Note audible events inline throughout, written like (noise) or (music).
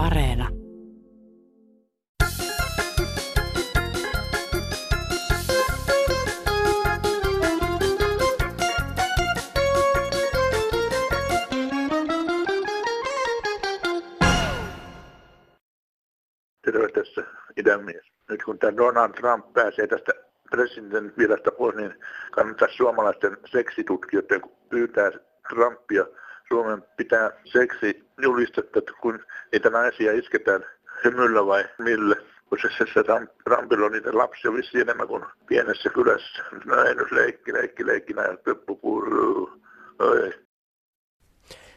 Areena. Terve tässä idänmies. Nyt kun tämä Donald Trump pääsee tästä presidentin virasta pois, niin kannattaa suomalaisten seksitutkijoiden pyytää Trumpia Suomen pitää seksi julistetta, että kun niitä naisia isketään hymyllä vai millä. Kun se, se, se Trumpilla on niitä lapsia vissi enemmän kuin pienessä kylässä. Nyt leikki, leikki, leikki, näin peppu purruu. Oi.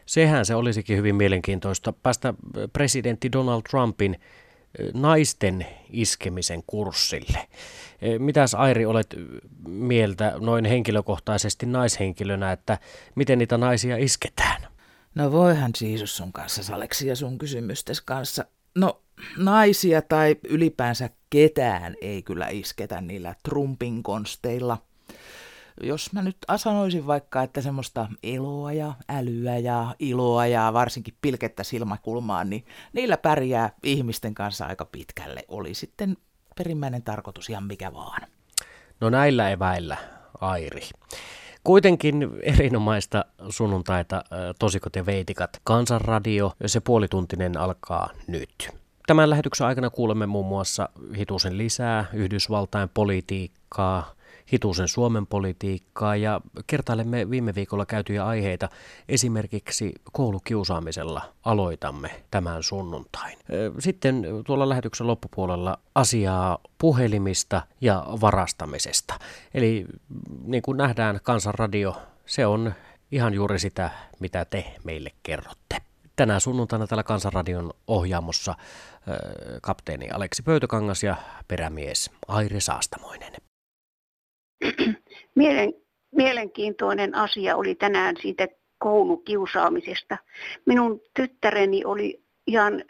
Sehän se olisikin hyvin mielenkiintoista päästä presidentti Donald Trumpin naisten iskemisen kurssille. Mitäs Airi olet mieltä noin henkilökohtaisesti naishenkilönä, että miten niitä naisia isketään? No voihan Jeesus sun kanssa, Saleksi, ja sun kysymystes kanssa. No naisia tai ylipäänsä ketään ei kyllä isketä niillä Trumpin konsteilla – jos mä nyt sanoisin vaikka, että semmoista eloa ja älyä ja iloa ja varsinkin pilkettä silmäkulmaan, niin niillä pärjää ihmisten kanssa aika pitkälle. Oli sitten perimmäinen tarkoitus ihan mikä vaan. No näillä eväillä, Airi. Kuitenkin erinomaista sunnuntaita, tosikot ja veitikat. Kansanradio, se puolituntinen alkaa nyt. Tämän lähetyksen aikana kuulemme muun muassa hitusen lisää Yhdysvaltain politiikkaa, hitusen Suomen politiikkaa ja kertailemme viime viikolla käytyjä aiheita. Esimerkiksi koulukiusaamisella aloitamme tämän sunnuntain. Sitten tuolla lähetyksen loppupuolella asiaa puhelimista ja varastamisesta. Eli niin kuin nähdään, Kansanradio, se on ihan juuri sitä, mitä te meille kerrotte. Tänään sunnuntaina täällä Kansanradion ohjaamossa kapteeni Aleksi Pöytökangas ja perämies Aire Saastamoinen. (clears throat) Mielen, mielenkiintoinen asia oli tänään siitä koulukiusaamisesta. Minun tyttäreni oli ihan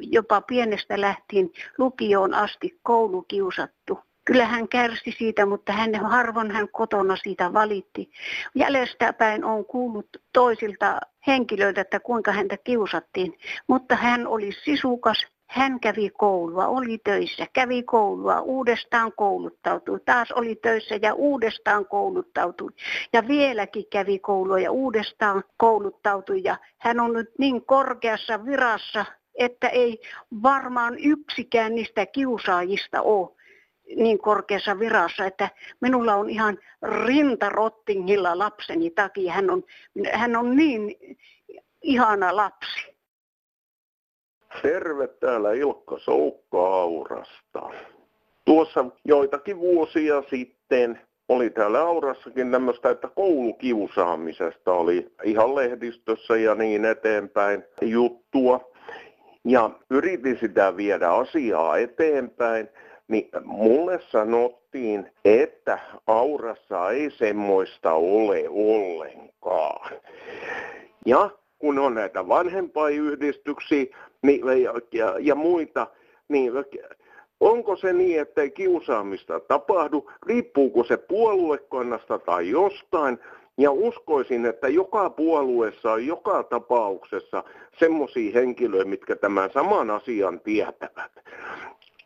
jopa pienestä lähtien lukioon asti koulukiusattu. Kyllä hän kärsi siitä, mutta hän harvoin hän kotona siitä valitti. Jäljestäpäin on kuullut toisilta henkilöiltä, että kuinka häntä kiusattiin, mutta hän oli sisukas, hän kävi koulua, oli töissä, kävi koulua, uudestaan kouluttautui, taas oli töissä ja uudestaan kouluttautui. Ja vieläkin kävi koulua ja uudestaan kouluttautui. Ja hän on nyt niin korkeassa virassa, että ei varmaan yksikään niistä kiusaajista ole niin korkeassa virassa, että minulla on ihan rintarottingilla lapseni takia. Hän on, hän on niin ihana lapsi. Terve täällä Ilkka Soukka-Aurasta. Tuossa joitakin vuosia sitten oli täällä Aurassakin tämmöistä, että koulukiusaamisesta oli ihan lehdistössä ja niin eteenpäin juttua. Ja yritin sitä viedä asiaa eteenpäin, niin mulle sanottiin, että Aurassa ei semmoista ole ollenkaan. Ja kun on näitä vanhempaiyhdistyksiä niin, ja, ja, ja muita, niin onko se niin, että ei kiusaamista tapahdu, riippuuko se puoluekannasta tai jostain, ja uskoisin, että joka puolueessa on joka tapauksessa semmoisia henkilöitä, mitkä tämän saman asian tietävät.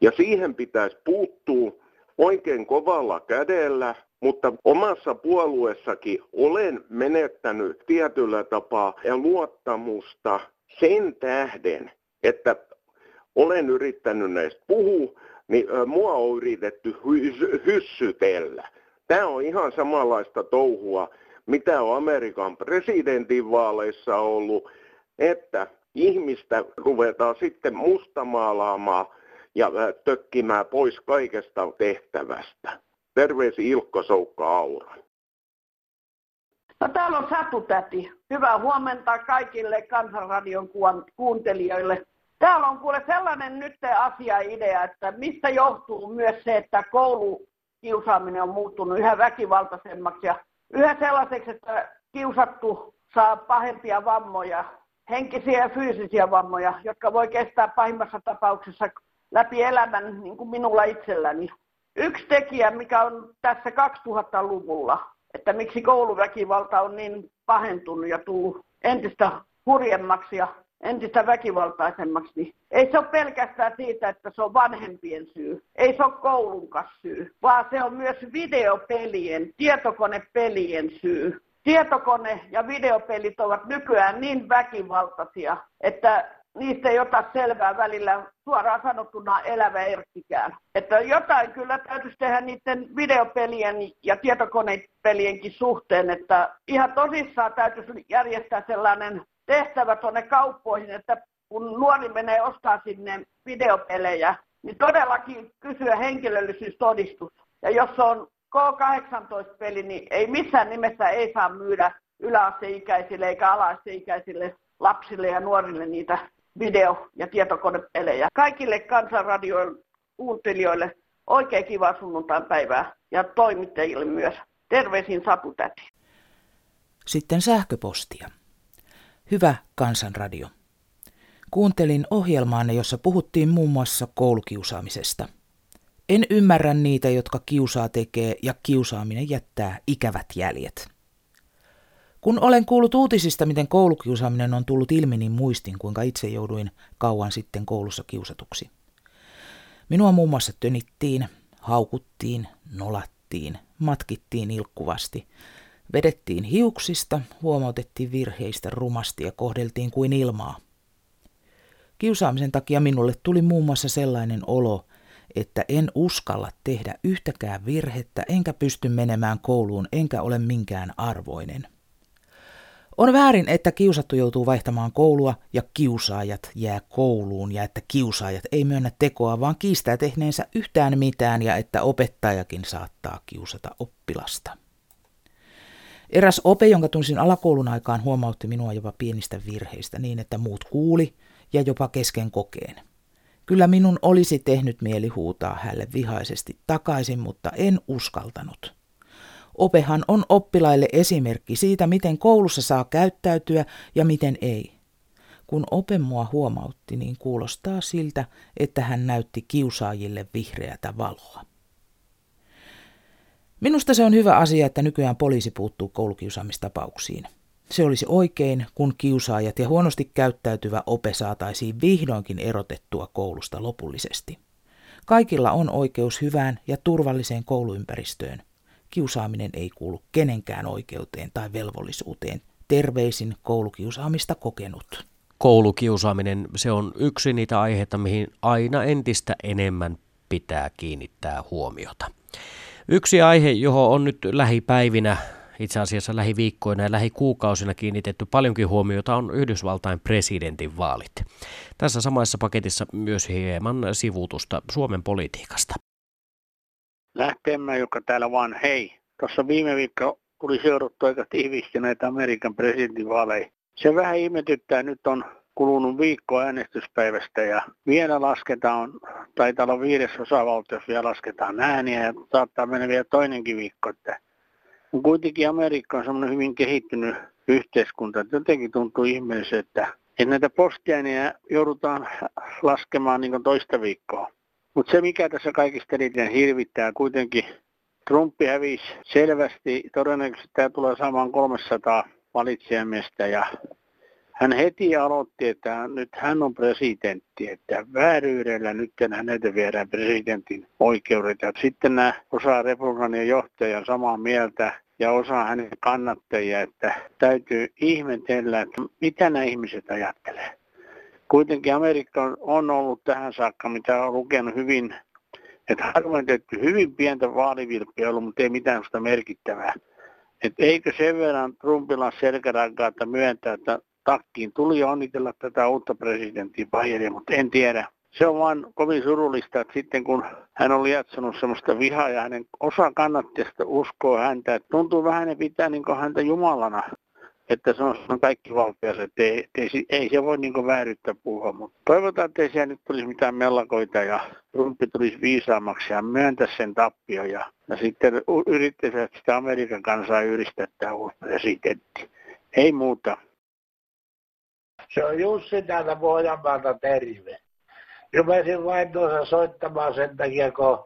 Ja siihen pitäisi puuttua oikein kovalla kädellä, mutta omassa puolueessakin olen menettänyt tietyllä tapaa ja luottamusta sen tähden, että olen yrittänyt näistä puhua, niin mua on yritetty hyssytellä. Tämä on ihan samanlaista touhua, mitä on Amerikan presidentinvaaleissa ollut, että ihmistä ruvetaan sitten mustamaalaamaan ja tökkimään pois kaikesta tehtävästä. Terveisi Ilkka Soukka Aura. No täällä on Satu Täti. Hyvää huomenta kaikille Kansanradion kuuntelijoille. Täällä on kuule sellainen nyt asia-idea, että mistä johtuu myös se, että koulukiusaaminen on muuttunut yhä väkivaltaisemmaksi ja yhä sellaiseksi, että kiusattu saa pahempia vammoja, henkisiä ja fyysisiä vammoja, jotka voi kestää pahimmassa tapauksessa läpi elämän, niin kuin minulla itselläni. Yksi tekijä, mikä on tässä 2000-luvulla, että miksi kouluväkivalta on niin pahentunut ja tullut entistä hurjemmaksi ja entistä väkivaltaisemmaksi, niin ei se ole pelkästään siitä, että se on vanhempien syy. Ei se ole koulunkas syy, vaan se on myös videopelien, tietokonepelien syy. Tietokone ja videopelit ovat nykyään niin väkivaltaisia, että niistä ei ota selvää välillä suoraan sanottuna elävä erkkikään. Että jotain kyllä täytyisi tehdä niiden videopelien ja tietokonepelienkin suhteen, että ihan tosissaan täytyisi järjestää sellainen tehtävä tuonne kauppoihin, että kun nuori menee ostaa sinne videopelejä, niin todellakin kysyä henkilöllisyystodistus. Ja jos on K18-peli, niin ei missään nimessä ei saa myydä yläasteikäisille eikä alaasteikäisille lapsille ja nuorille niitä video- ja tietokonepelejä. Kaikille kansanradioille kuuntelijoille oikein kivaa sunnuntain päivää ja toimittajille myös. Terveisin Satu. Sitten sähköpostia. Hyvä kansanradio. Kuuntelin ohjelmaanne, jossa puhuttiin muun muassa koulukiusaamisesta. En ymmärrä niitä, jotka kiusaa tekee ja kiusaaminen jättää ikävät jäljet. Kun olen kuullut uutisista, miten koulukiusaaminen on tullut ilmi, niin muistin, kuinka itse jouduin kauan sitten koulussa kiusatuksi. Minua muun muassa tönittiin, haukuttiin, nolattiin, matkittiin ilkkuvasti, vedettiin hiuksista, huomautettiin virheistä rumasti ja kohdeltiin kuin ilmaa. Kiusaamisen takia minulle tuli muun muassa sellainen olo, että en uskalla tehdä yhtäkään virhettä, enkä pysty menemään kouluun, enkä ole minkään arvoinen. On väärin, että kiusattu joutuu vaihtamaan koulua ja kiusaajat jää kouluun ja että kiusaajat ei myönnä tekoa, vaan kiistää tehneensä yhtään mitään ja että opettajakin saattaa kiusata oppilasta. Eräs ope, jonka tunsin alakoulun aikaan, huomautti minua jopa pienistä virheistä niin, että muut kuuli ja jopa kesken kokeen. Kyllä minun olisi tehnyt mieli huutaa hänelle vihaisesti takaisin, mutta en uskaltanut. Opehan on oppilaille esimerkki siitä, miten koulussa saa käyttäytyä ja miten ei. Kun ope mua huomautti, niin kuulostaa siltä, että hän näytti kiusaajille vihreätä valoa. Minusta se on hyvä asia, että nykyään poliisi puuttuu koulukiusaamistapauksiin. Se olisi oikein, kun kiusaajat ja huonosti käyttäytyvä ope saataisiin vihdoinkin erotettua koulusta lopullisesti. Kaikilla on oikeus hyvään ja turvalliseen kouluympäristöön – Kiusaaminen ei kuulu kenenkään oikeuteen tai velvollisuuteen. Terveisin koulukiusaamista kokenut. Koulukiusaaminen, se on yksi niitä aiheita, mihin aina entistä enemmän pitää kiinnittää huomiota. Yksi aihe, johon on nyt lähipäivinä, itse asiassa lähiviikkoina ja lähikuukausina kiinnitetty paljonkin huomiota, on Yhdysvaltain presidentin vaalit. Tässä samassa paketissa myös hieman sivutusta Suomen politiikasta lähtemään, joka täällä vaan hei. Tuossa viime viikko tuli seurattu aika tiivisti näitä Amerikan presidentinvaaleja. Se vähän ihmetyttää, nyt on kulunut viikko äänestyspäivästä ja vielä lasketaan, taitaa olla viides osavaltiossa vielä lasketaan ääniä ja saattaa mennä vielä toinenkin viikko. Että kuitenkin Amerikka on semmoinen hyvin kehittynyt yhteiskunta, että jotenkin tuntuu ihmeellisesti, että, että näitä postiääniä joudutaan laskemaan niin toista viikkoa. Mutta se, mikä tässä kaikista eniten hirvittää, kuitenkin Trumpi hävisi selvästi. Todennäköisesti tämä tulee saamaan 300 valitsijamiestä ja hän heti aloitti, että nyt hän on presidentti, että vääryydellä nyt häneltä viedään presidentin oikeudet. Ja sitten nämä osa republikanien johtajan samaa mieltä ja osa hänen kannattajia, että täytyy ihmetellä, että mitä nämä ihmiset ajattelee kuitenkin Amerikka on ollut tähän saakka, mitä on lukenut hyvin, että harvoin tehty hyvin pientä vaalivilppiä ollut, mutta ei mitään sitä merkittävää. Et eikö sen verran Trumpilla selkärankaa, että myöntää, että takkiin tuli onnitella tätä uutta presidenttiä Bidenia, mutta en tiedä. Se on vaan kovin surullista, että sitten kun hän on lietsonut semmoista vihaa ja hänen osa kannattajista uskoo häntä, että tuntuu vähän ne pitää niin häntä Jumalana että se on kaikki valtias, että ei, ei, ei se voi niin vääryttää puhua. Mutta toivotaan, että ei siellä nyt tulisi mitään mellakoita ja Trumpi tulisi viisaammaksi ja myöntä sen tappio ja, ja sitten yrittäisivät sitä Amerikan kansaa yhdistää tämä uusi presidentti. Ei muuta. Se on Jussi täältä Pohjanmaalta terve. Rupesin vain tuossa soittamaan sen takia, kun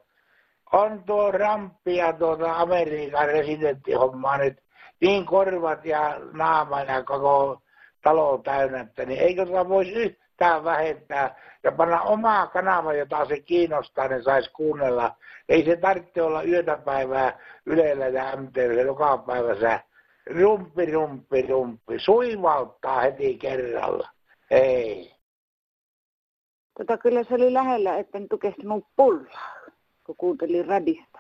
on tuo ramppi ja tuota Amerikan residenttihomma nyt niin korvat ja naama ja koko talo täynnä, että niin eikö tätä voisi yhtään vähentää ja panna omaa kanavaa, jota se kiinnostaa, niin saisi kuunnella. Ei se tarvitse olla yötä päivää Ylellä ja MTV joka päivä rumpi, rumpi, rumpi, suivauttaa heti kerralla. Ei. Tota, kyllä se oli lähellä, tukesti mun pullaa, kun kuuntelin radista.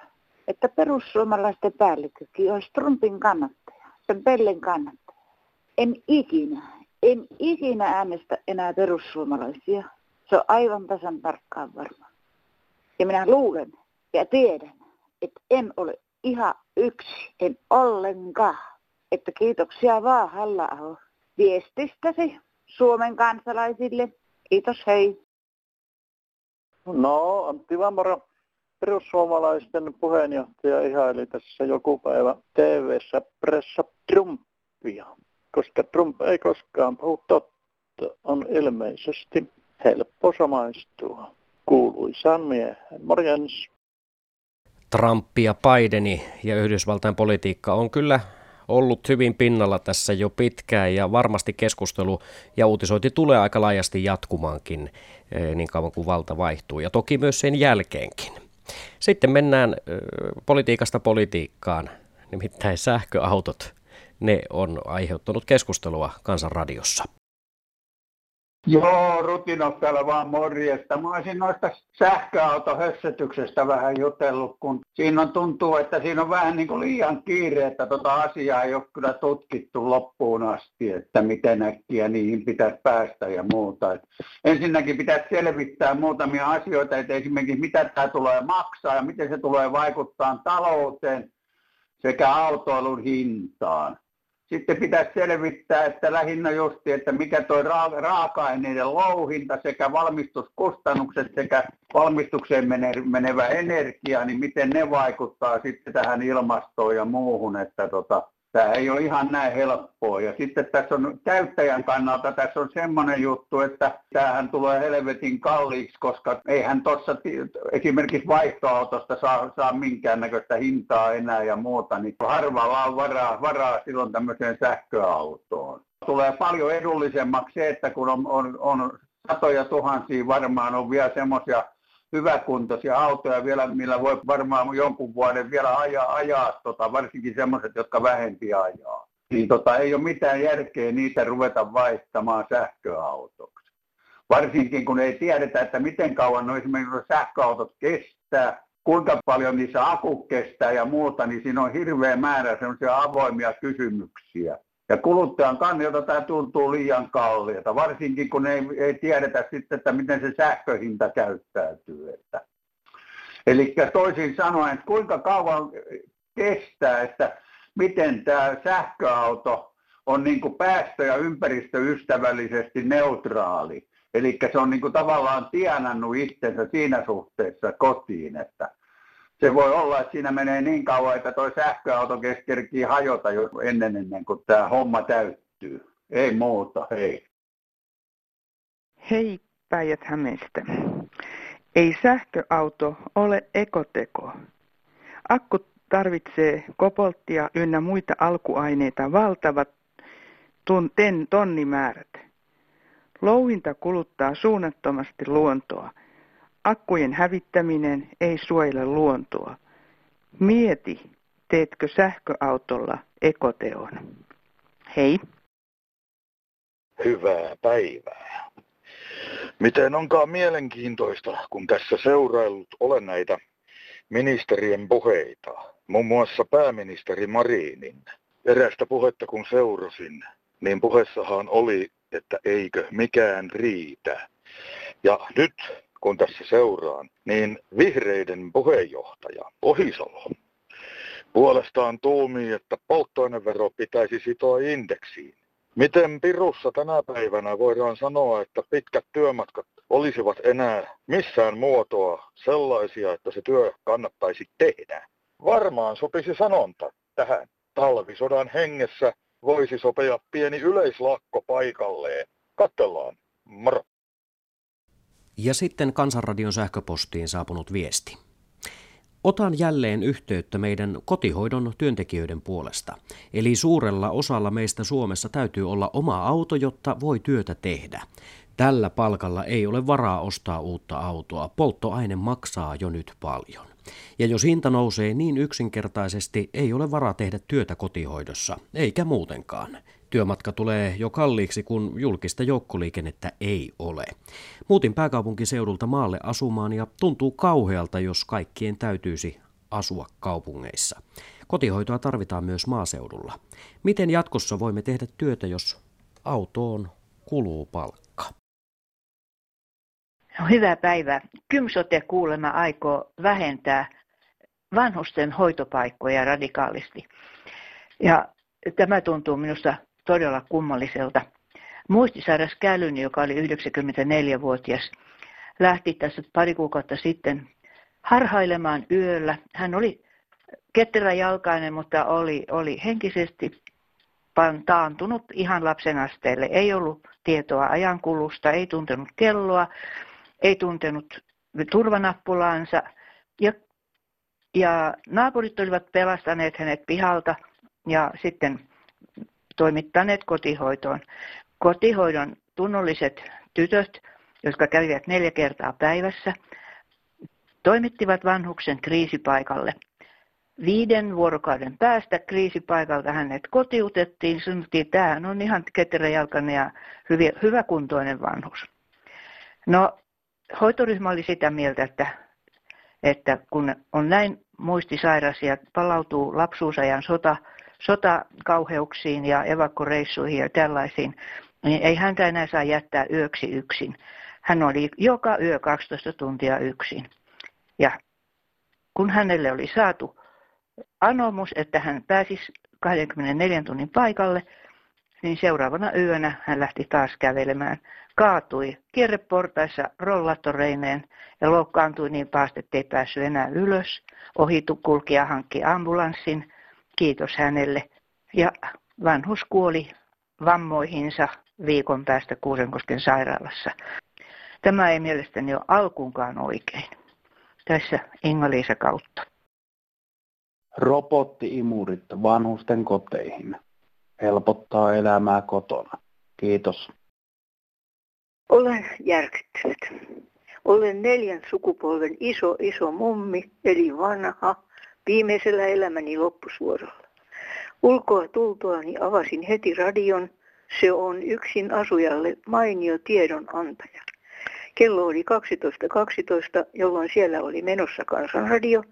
Että perussuomalaisten päällikkökin olisi Trumpin kannattaja, sen Pellen kannattaja. En ikinä, en ikinä äänestä enää perussuomalaisia. Se on aivan tasan tarkkaan varma. Ja minä luulen ja tiedän, että en ole ihan yksi, en ollenkaan. Että kiitoksia vaan halla viestistäsi Suomen kansalaisille. Kiitos, hei. No, Antti Vamara, perussuomalaisten puheenjohtaja ihaili tässä joku päivä TV-ssä pressa Trumpia, koska Trump ei koskaan puhu totta. On ilmeisesti helppo samaistua kuuluisaan miehen. Morjens. Trump ja Bideni ja Yhdysvaltain politiikka on kyllä ollut hyvin pinnalla tässä jo pitkään ja varmasti keskustelu ja uutisointi tulee aika laajasti jatkumaankin eh, niin kauan kuin valta vaihtuu ja toki myös sen jälkeenkin. Sitten mennään eh, politiikasta politiikkaan, nimittäin sähköautot. Ne on aiheuttanut keskustelua kansanradiossa. Joo, Rutino täällä vaan morjesta. Mä olisin noista sähköautohössetyksestä vähän jutellut, kun siinä on, tuntuu, että siinä on vähän niin kuin liian kiire, että tota asiaa ei ole kyllä tutkittu loppuun asti, että miten äkkiä niihin pitäisi päästä ja muuta. Et ensinnäkin pitäisi selvittää muutamia asioita, että esimerkiksi mitä tämä tulee maksaa ja miten se tulee vaikuttaa talouteen sekä autoilun hintaan sitten pitäisi selvittää, että lähinnä justi, että mikä tuo raaka-aineiden louhinta sekä valmistuskustannukset sekä valmistukseen menevä energia, niin miten ne vaikuttaa sitten tähän ilmastoon ja muuhun, että tota, tämä ei ole ihan näin helppoa. Ja sitten tässä on käyttäjän kannalta tässä on semmoinen juttu, että tämähän tulee helvetin kalliiksi, koska eihän tuossa esimerkiksi vaihtoautosta saa, saa minkäännäköistä hintaa enää ja muuta, niin harvalla on varaa, varaa silloin tämmöiseen sähköautoon. Tulee paljon edullisemmaksi se, että kun on, on, on satoja tuhansia varmaan on vielä semmoisia hyväkuntoisia autoja vielä, millä voi varmaan jonkun vuoden vielä ajaa, ajaa tota, varsinkin semmoiset, jotka vähempi ajaa. Niin tota, ei ole mitään järkeä niitä ruveta vaihtamaan sähköautoksi. Varsinkin kun ei tiedetä, että miten kauan no esimerkiksi sähköautot kestää, kuinka paljon niissä akku kestää ja muuta, niin siinä on hirveä määrä sellaisia avoimia kysymyksiä. Ja kuluttajan kannalta tämä tuntuu liian kalliilta, varsinkin kun ei, ei tiedetä sitten, että miten se sähköhinta käyttäytyy. Että. Eli toisin sanoen, että kuinka kauan kestää, että miten tämä sähköauto on niin kuin päästö- ja ympäristöystävällisesti neutraali. Eli se on niin kuin tavallaan tienannut itsensä siinä suhteessa kotiin, että se voi olla, että siinä menee niin kauan, että tuo sähköauto kerkii hajota jo ennen, ennen kuin tämä homma täyttyy. Ei muuta, hei. Hei Päijät Hämeestä. Ei sähköauto ole ekoteko. Akku tarvitsee kopolttia ynnä muita alkuaineita valtavat ten tonnimäärät. Louhinta kuluttaa suunnattomasti luontoa – Akkujen hävittäminen ei suojele luontoa. Mieti, teetkö sähköautolla ekoteon. Hei. Hyvää päivää. Miten onkaan mielenkiintoista, kun tässä seuraillut olen näitä ministerien puheita, muun muassa pääministeri Marinin. Erästä puhetta kun seurasin, niin puheessahan oli, että eikö mikään riitä. Ja nyt kun tässä seuraan, niin vihreiden puheenjohtaja Ohisalo puolestaan tuumii, että polttoainevero pitäisi sitoa indeksiin. Miten Pirussa tänä päivänä voidaan sanoa, että pitkät työmatkat olisivat enää missään muotoa sellaisia, että se työ kannattaisi tehdä? Varmaan sopisi sanonta tähän. Talvisodan hengessä voisi sopia pieni yleislakko paikalleen. Katsellaan. Moro. Ja sitten Kansanradion sähköpostiin saapunut viesti. Otan jälleen yhteyttä meidän kotihoidon työntekijöiden puolesta. Eli suurella osalla meistä Suomessa täytyy olla oma auto, jotta voi työtä tehdä. Tällä palkalla ei ole varaa ostaa uutta autoa. Polttoaine maksaa jo nyt paljon. Ja jos hinta nousee niin yksinkertaisesti, ei ole varaa tehdä työtä kotihoidossa, eikä muutenkaan. Työmatka tulee jo kalliiksi, kun julkista joukkoliikennettä ei ole. Muutin pääkaupunkiseudulta maalle asumaan ja tuntuu kauhealta, jos kaikkien täytyisi asua kaupungeissa. Kotihoitoa tarvitaan myös maaseudulla. Miten jatkossa voimme tehdä työtä, jos autoon kuluu palkka? No, hyvää päivää. Kymsote kuulemma aikoo vähentää vanhusten hoitopaikkoja radikaalisti. Ja tämä tuntuu minusta todella kummalliselta. Muistisairas Kälyni, joka oli 94-vuotias, lähti tässä pari kuukautta sitten harhailemaan yöllä. Hän oli ketteräjalkainen, mutta oli, oli henkisesti taantunut ihan lapsen asteelle. Ei ollut tietoa ajankulusta, ei tuntenut kelloa, ei tuntenut turvanappulaansa. Ja, ja naapurit olivat pelastaneet hänet pihalta ja sitten toimittaneet kotihoitoon. Kotihoidon tunnolliset tytöt, jotka kävivät neljä kertaa päivässä, toimittivat vanhuksen kriisipaikalle. Viiden vuorokauden päästä kriisipaikalta hänet kotiutettiin. Sanottiin, että tämähän on ihan ketteräjalkainen ja hyvä, hyväkuntoinen vanhus. No, hoitoryhmä oli sitä mieltä, että, että kun on näin muistisairas ja palautuu lapsuusajan sota, sotakauheuksiin ja evakkoreissuihin ja tällaisiin, niin ei häntä enää saa jättää yöksi yksin. Hän oli joka yö 12 tuntia yksin. Ja kun hänelle oli saatu anomus, että hän pääsisi 24 tunnin paikalle, niin seuraavana yönä hän lähti taas kävelemään. Kaatui kierreportaissa rollattoreineen ja loukkaantui niin pahasti, ettei päässyt enää ylös. Ohitu kulkija hankki ambulanssin kiitos hänelle. Ja vanhus kuoli vammoihinsa viikon päästä Kuusenkosken sairaalassa. Tämä ei mielestäni ole alkuunkaan oikein. Tässä Inga-Liisa kautta. Robottiimurit vanhusten koteihin. Helpottaa elämää kotona. Kiitos. Olen järkyttynyt. Olen neljän sukupolven iso iso mummi, eli vanha, Viimeisellä elämäni loppusuoralla. Ulkoa tultuani avasin heti radion. Se on yksin asujalle mainio tiedonantaja. Kello oli 12.12, 12, jolloin siellä oli menossa kansanradio.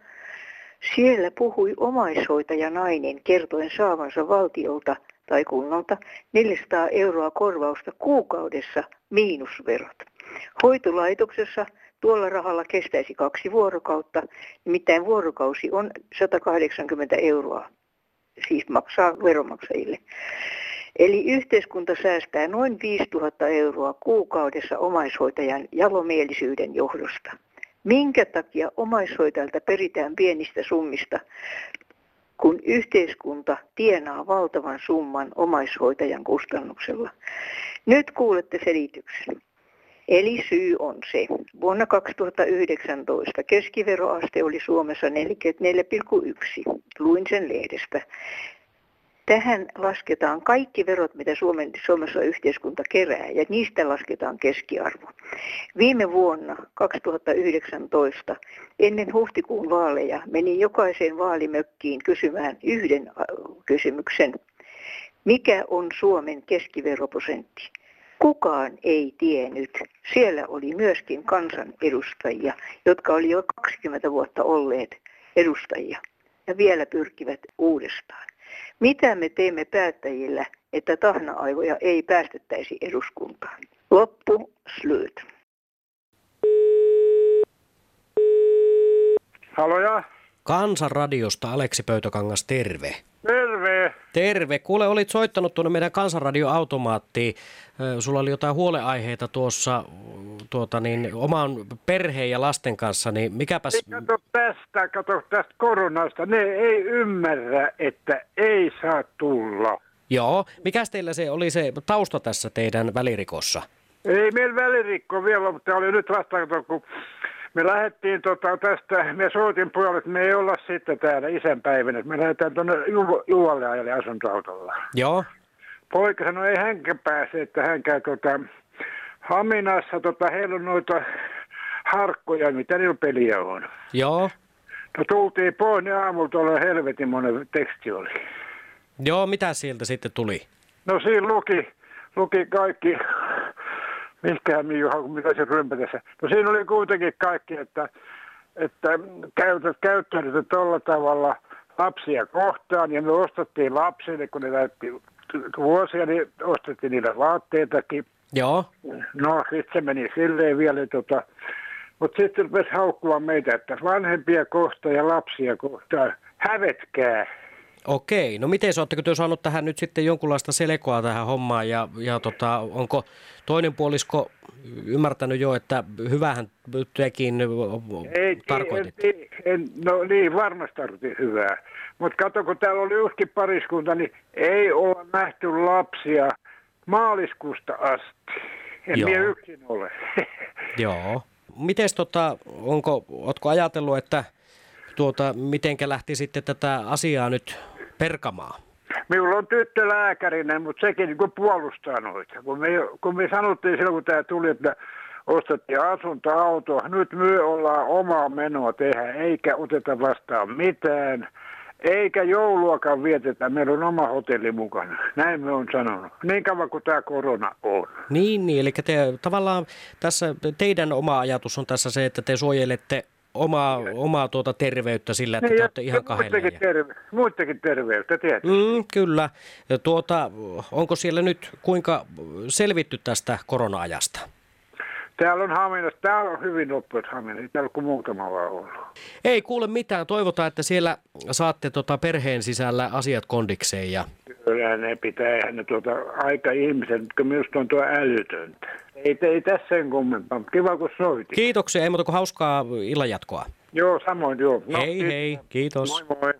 Siellä puhui omaishoitaja nainen kertoen saavansa valtiolta tai kunnalta 400 euroa korvausta kuukaudessa miinusverot. Hoitolaitoksessa Tuolla rahalla kestäisi kaksi vuorokautta, nimittäin vuorokausi on 180 euroa, siis maksaa veronmaksajille. Eli yhteiskunta säästää noin 5000 euroa kuukaudessa omaishoitajan jalomielisyyden johdosta. Minkä takia omaishoitajalta peritään pienistä summista, kun yhteiskunta tienaa valtavan summan omaishoitajan kustannuksella? Nyt kuulette selityksen. Eli syy on se. Vuonna 2019 keskiveroaste oli Suomessa 44,1. Luin sen lehdestä. Tähän lasketaan kaikki verot, mitä Suomen, Suomessa yhteiskunta kerää, ja niistä lasketaan keskiarvo. Viime vuonna 2019, ennen huhtikuun vaaleja, meni jokaiseen vaalimökkiin kysymään yhden kysymyksen. Mikä on Suomen keskiveroprosentti? Kukaan ei tiennyt. Siellä oli myöskin kansanedustajia, jotka oli jo 20 vuotta olleet edustajia ja vielä pyrkivät uudestaan. Mitä me teemme päättäjillä, että tahna-aivoja ei päästettäisi eduskuntaan? Loppu, slyt. Haloja? Kansanradiosta Aleksi Pöytökangas, terve. Terve. Terve. Kuule, olit soittanut tuonne meidän kansanradioautomaattiin. Sulla oli jotain huoleaiheita tuossa tuota niin, oman perheen ja lasten kanssa, niin mikäpäs... Ei, kato tästä, kato tästä koronasta. Ne ei ymmärrä, että ei saa tulla. Joo. Mikäs teillä se oli se tausta tässä teidän välirikossa? Ei meillä välirikko vielä, mutta oli nyt vasta, kun Me lähdettiin tota, tästä, me soitin puolet, että me ei olla sitten täällä isänpäivänä. Me lähdetään tuonne Ju- Juvalle ajalle asuntoautolla. Joo. Poika sanoi, ei hänkään pääse, että hän käy tota, Haminassa, tota, heillä on noita harkkoja, mitä niillä peliä on. Joo. No tultiin pois, niin aamulla tuolla helvetin monen teksti oli. Joo, mitä sieltä sitten tuli? No siinä luki, luki kaikki, mihinkähän minun, mitä se rympä tässä. No siinä oli kuitenkin kaikki, että, että käytät, käyttäydytte tuolla tavalla lapsia kohtaan ja me ostettiin lapsille, kun ne täytti vuosia, niin ostettiin niille vaatteitakin. Joo. No, sitten se meni silleen vielä, tota, mutta sitten rupesi haukkua meitä, että vanhempia kohtaan ja lapsia kohtaan hävetkää. Okei, no miten oletteko te saanut tähän nyt sitten jonkunlaista selkoa tähän hommaan ja, ja tota, onko toinen puolisko ymmärtänyt jo, että hyvähän tekin Ei, tarkoitit? Ei, en, en, no niin, varmasti tarkoitin hyvää. Mutta kato, kun täällä oli yksikin pariskunta, niin ei olla nähty lapsia maaliskuusta asti. En Joo. minä yksin ole. (laughs) Joo. Mites tota, onko, ootko ajatellut, että tuota, mitenkä lähti sitten tätä asiaa nyt perkamaan? Minulla on tyttö lääkärinä, mutta sekin niin puolustaa noita. Kun me, kun me sanottiin silloin, kun tämä tuli, että ostettiin asunto, auto, nyt me ollaan omaa menoa tehdä, eikä oteta vastaan mitään, eikä jouluakaan vietetä, meillä on oma hotelli mukana. Näin me on sanonut, niin kauan kuin tämä korona on. Niin, niin, eli te tavallaan tässä teidän oma ajatus on tässä se, että te suojelette omaa, omaa tuota terveyttä sillä, että Niin, te ja olette ihan kahdella. terve, muidenkin terveyttä, tietysti. Mm, kyllä. Tuota, onko siellä nyt kuinka selvitty tästä korona-ajasta? Täällä on Haminassa, täällä on hyvin nopeat Haminassa, täällä on kuin muutama vaan ollut. Ei kuule mitään. Toivotaan, että siellä saatte tota perheen sisällä asiat kondikseen. Ja... Kyllä ne pitää, eihän ne tuota aika ihmisen, kun minusta on tuo älytöntä. Ei, ei tässä sen kummempaa, mutta kiva kun soitit. Kiitoksia, ei muuta kuin hauskaa illanjatkoa. Joo, samoin joo. No, hei hei, kiitos. Moi moi.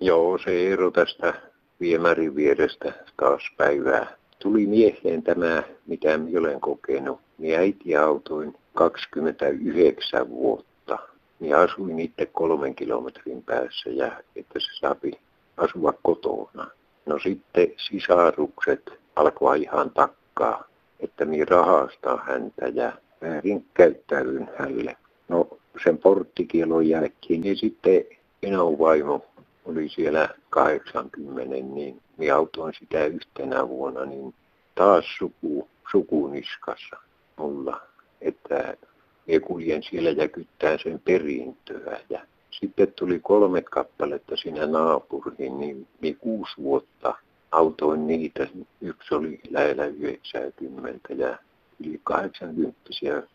Joo, se Eero tästä viemärin vierestä taas päivää. Tuli mieheen tämä, mitä minä olen kokenut. Minä äiti autoin 29 vuotta. Minä asuin itse kolmen kilometrin päässä ja että se saapi asua kotona. No sitten sisarukset alkoi ihan takkaa, että minä rahastaa häntä ja väärin käyttäydyn hänelle. No sen porttikielon jälkeen niin sitten Enon vaimo oli siellä 80, niin autoin sitä yhtenä vuonna, niin taas suku, sukuniskassa mulla, että minä kuljen siellä ja kyttään sen perintöä. Ja sitten tuli kolme kappaletta siinä naapuriin, niin minä kuusi vuotta autoin niitä. Yksi oli lähellä 90 ja yli 80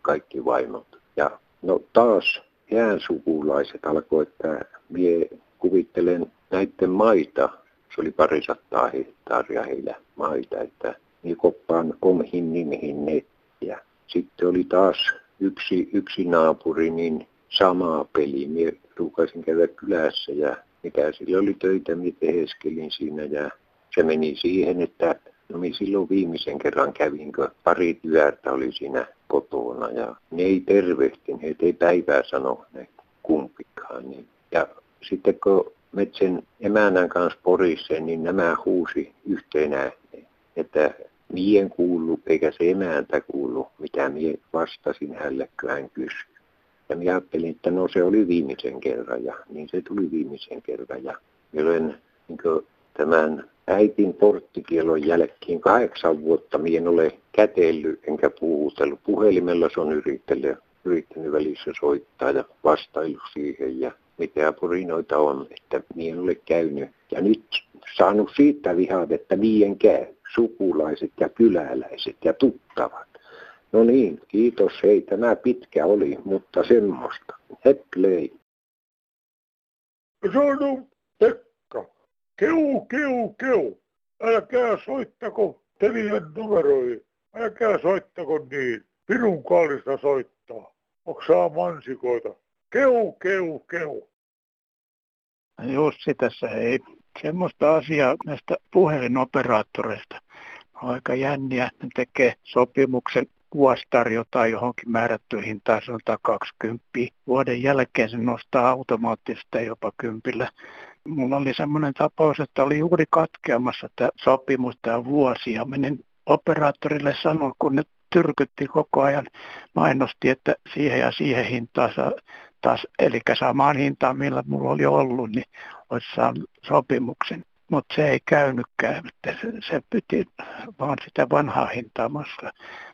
kaikki vaimot. Ja no taas jään sukulaiset alkoi, että minä kuvittelen näiden maita, se oli parisattaa hehtaaria heillä maita, että minä koppaan omiin nimiin nettiä. Sitten oli taas yksi, yksi naapuri, niin samaa peliä. Minä ruukasin käydä kylässä ja mitä sillä oli töitä, minä teheskelin siinä ja se meni siihen, että no minä silloin viimeisen kerran kävin, kun pari työtä oli siinä kotona ja ne ei tervehtin, he ei päivää sanoneet kumpikaan. Niin. Ja sitten kun metsän emännän kanssa poriseen, niin nämä huusi yhteen ääneen, että mien kuulu eikä se emäntä kuulu, mitä mie vastasin hänelle, kun hän kysyi. Ja minä ajattelin, että no se oli viimeisen kerran ja niin se tuli viimeisen kerran. Ja minä olen niin tämän äitin porttikielon jälkeen kahdeksan vuotta minä en ole kätellyt enkä puhutellut. Puhelimella se on yrittänyt, yrittänyt välissä soittaa ja vastailu siihen ja mitä porinoita on, että en ole käynyt. Ja nyt saanut siitä vihat, että mien käy sukulaiset ja kyläläiset ja tuttavat. No niin, kiitos. Hei, tämä pitkä oli, mutta semmoista. Heplei. Sano, Pekka, keu, keu, keu. Älkää soittako telien numeroihin. Älkää soittako niin. Pirun kallista soittaa. Oksaa mansikoita. Keu, keu, keu. Jussi tässä ei semmoista asiaa näistä puhelinoperaattoreista. Aika jänniä. Ne tekee sopimuksen vuosi tarjotaan johonkin määrättyyn hintaan, sanotaan 20. Vuoden jälkeen se nostaa automaattisesti jopa kympillä. Mulla oli semmoinen tapaus, että oli juuri katkeamassa tämä sopimus tämä vuosi ja menin operaattorille sanoa, kun ne tyrkytti koko ajan, mainosti, että siihen ja siihen hintaan saa taas, eli samaan hintaan, millä mulla oli ollut, niin olisi saanut sopimuksen. Mutta se ei käynytkään, että se, se piti vaan sitä vanhaa hintaa maska.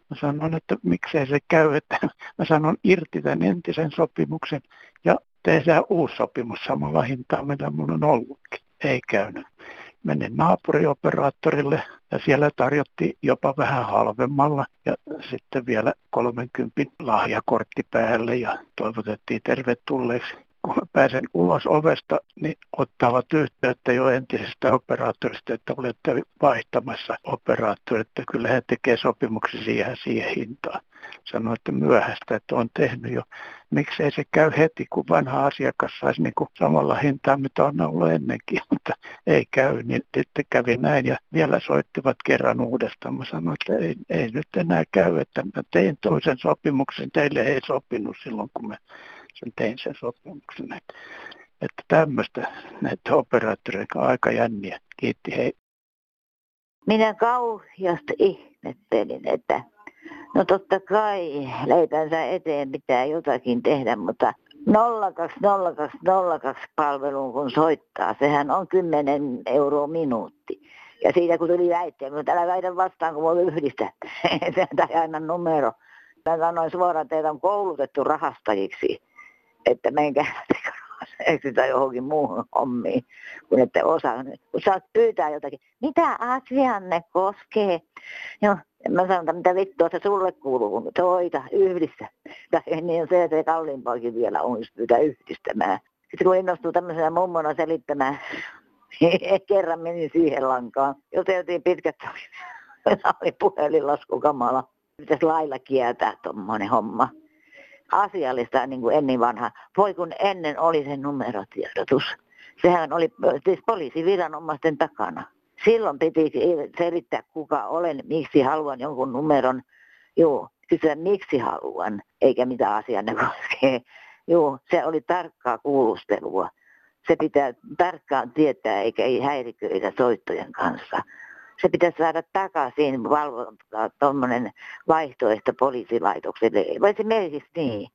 Mä sanon, että miksei se käy, että mä sanon irti tämän entisen sopimuksen ja tehdään uusi sopimus samalla hintaa, mitä mulla on ollutkin. Ei käynyt menin naapurioperaattorille ja siellä tarjottiin jopa vähän halvemmalla ja sitten vielä 30 lahjakortti päälle ja toivotettiin tervetulleeksi. Kun pääsen ulos ovesta, niin ottavat yhteyttä jo entisestä operaattorista, että olette vaihtamassa operaattoria, että kyllä he tekee sopimuksen siihen, siihen hintaan sanoi, että myöhäistä, että on tehnyt jo. Miksei se käy heti, kun vanha asiakas saisi niin kuin samalla hintaa, mitä on ollut ennenkin, (laughs) mutta ei käy, niin sitten kävi näin ja vielä soittivat kerran uudestaan. Mä sanoin, että ei, ei nyt enää käy, että mä tein toisen sopimuksen, teille ei sopinut silloin, kun mä sen tein sen sopimuksen. Että tämmöistä näitä operaattoreita aika jänniä. Kiitti, hei. Minä kauheasti ihmettelin, että No totta kai leipänsä eteen pitää jotakin tehdä, mutta 020202 palveluun kun soittaa, sehän on 10 euroa minuutti. Ja siitä kun tuli väitteen, kun täällä väitän vastaan, kun voi yhdistää, (laughs) tai aina numero. Mä sanoin suoraan, teitä on koulutettu rahastajiksi, että menkää sitä johonkin muuhun hommiin, kun ette osaa. Kun saat pyytää jotakin, mitä asianne koskee? Joo, mä sanon, että mitä vittua se sulle kuuluu, toita, yhdistä. Tai niin se, että kalliimpaakin vielä on, jos pyytää yhdistämään. Sitten kun innostuu tämmöisenä mummona selittämään, (laughs) kerran menin siihen lankaan. Juteltiin pitkät, oli puhelinlasku kamala. Pitäisi lailla kieltää tuommoinen homma asiallista niin kuin ennen vanha. Voi kun ennen oli se numerotiedotus. Sehän oli siis poliisiviranomaisten takana. Silloin piti selittää kuka olen, miksi haluan jonkun numeron. Joo, kysyä miksi haluan, eikä mitä asiaa ne koskee. Joo, se oli tarkkaa kuulustelua. Se pitää tarkkaan tietää, eikä ei häiriköitä soittojen kanssa se pitäisi saada takaisin valvontaa, tuommoinen vaihtoehto poliisilaitokselle. Esimerkiksi niin,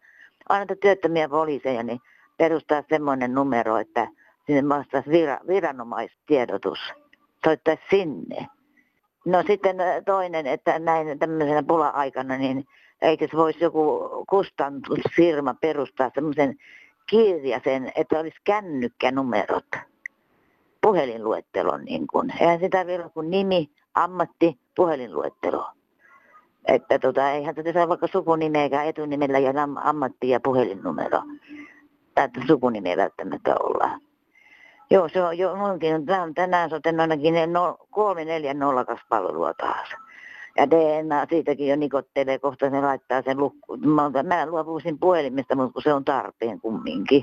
aina työttömiä poliiseja, niin perustaa semmoinen numero, että sinne vastaisi vira, viranomaistiedotus. Soittaisi sinne. No sitten toinen, että näin tämmöisenä pula-aikana, niin eikö se voisi joku kustannusfirma perustaa semmoisen kirjasen, että olisi kännykkänumerot puhelinluettelon. Niin kuin. Eihän sitä vielä kuin nimi, ammatti, puhelinluettelo. Että tota, eihän tätä saa vaikka sukunimeä etunimellä ja ammatti ja puhelinnumero. Tai sukunimi ei välttämättä olla. Joo, se on jo munkin. Tänään, soitan ainakin no, 3402 palvelua taas. Ja DNA siitäkin jo nikottelee, kohta ne laittaa sen lukkuun. Mä, mä luopuisin puhelimesta, mutta se on tarpeen kumminkin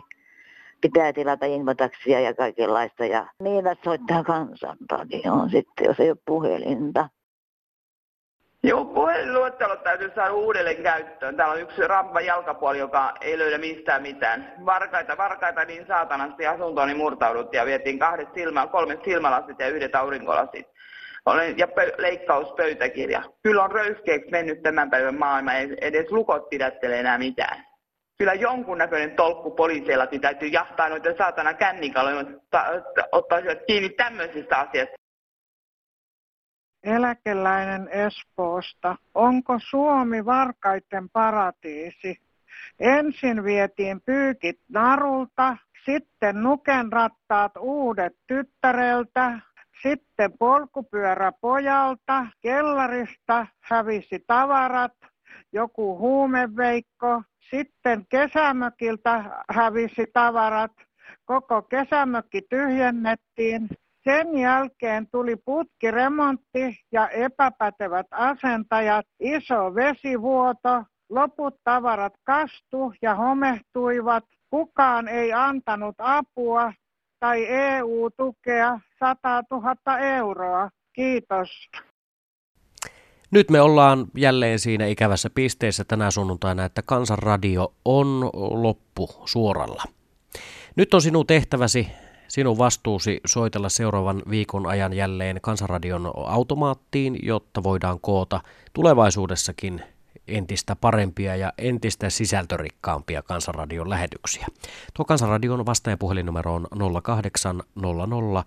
pitää tilata infotaksia ja kaikenlaista. Ja niillä soittaa kansanradioon sitten, jos ei ole puhelinta. Joo, puhelinluettelot täytyy saada uudelleen käyttöön. Täällä on yksi rampa jalkapuoli, joka ei löydä mistään mitään. Varkaita, varkaita niin saatanasti asuntooni murtauduttiin ja vietiin kahdet silmä, kolmet silmälasit ja yhdet aurinkolasit. Olen, ja pö, leikkauspöytäkirja. Kyllä on röyhkeäksi mennyt tämän päivän maailma, ei edes lukot pidättele enää mitään kyllä jonkunnäköinen tolkku poliiseillakin niin täytyy jahtaa noita saatana kännikaloja, ottaisivat kiinni tämmöisistä asiasta. Eläkeläinen Espoosta. Onko Suomi varkaiden paratiisi? Ensin vietiin pyykit narulta, sitten nukenrattaat uudet tyttäreltä, sitten polkupyörä pojalta, kellarista hävisi tavarat, joku huumeveikko, sitten kesämökiltä hävisi tavarat, koko kesämökki tyhjennettiin. Sen jälkeen tuli putkiremontti ja epäpätevät asentajat, iso vesivuoto, loput tavarat kastu ja homehtuivat. Kukaan ei antanut apua tai EU-tukea 100 000 euroa. Kiitos. Nyt me ollaan jälleen siinä ikävässä pisteessä tänä sunnuntaina, että Kansanradio on loppu suoralla. Nyt on sinun tehtäväsi, sinun vastuusi soitella seuraavan viikon ajan jälleen Kansanradion automaattiin, jotta voidaan koota tulevaisuudessakin entistä parempia ja entistä sisältörikkaampia Kansanradion lähetyksiä. Tuo Kansanradion vastaajapuhelinumero on 0800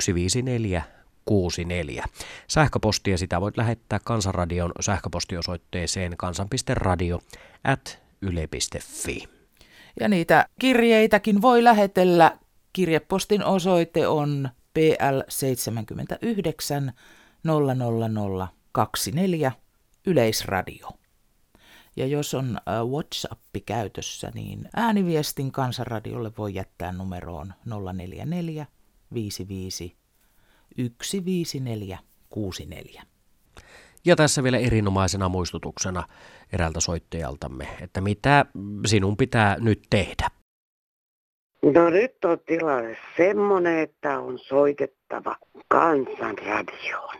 154 64. Sähköpostia sitä voit lähettää Kansanradion sähköpostiosoitteeseen kansan.radio at yle.fi. Ja niitä kirjeitäkin voi lähetellä. Kirjepostin osoite on PL 79 00024 Yleisradio. Ja jos on äh, WhatsApp käytössä, niin ääniviestin kansanradiolle voi jättää numeroon 044 55 15464. Ja tässä vielä erinomaisena muistutuksena eräältä soittajaltamme, että mitä sinun pitää nyt tehdä. No nyt on tilanne semmoinen, että on soitettava kansanradioon.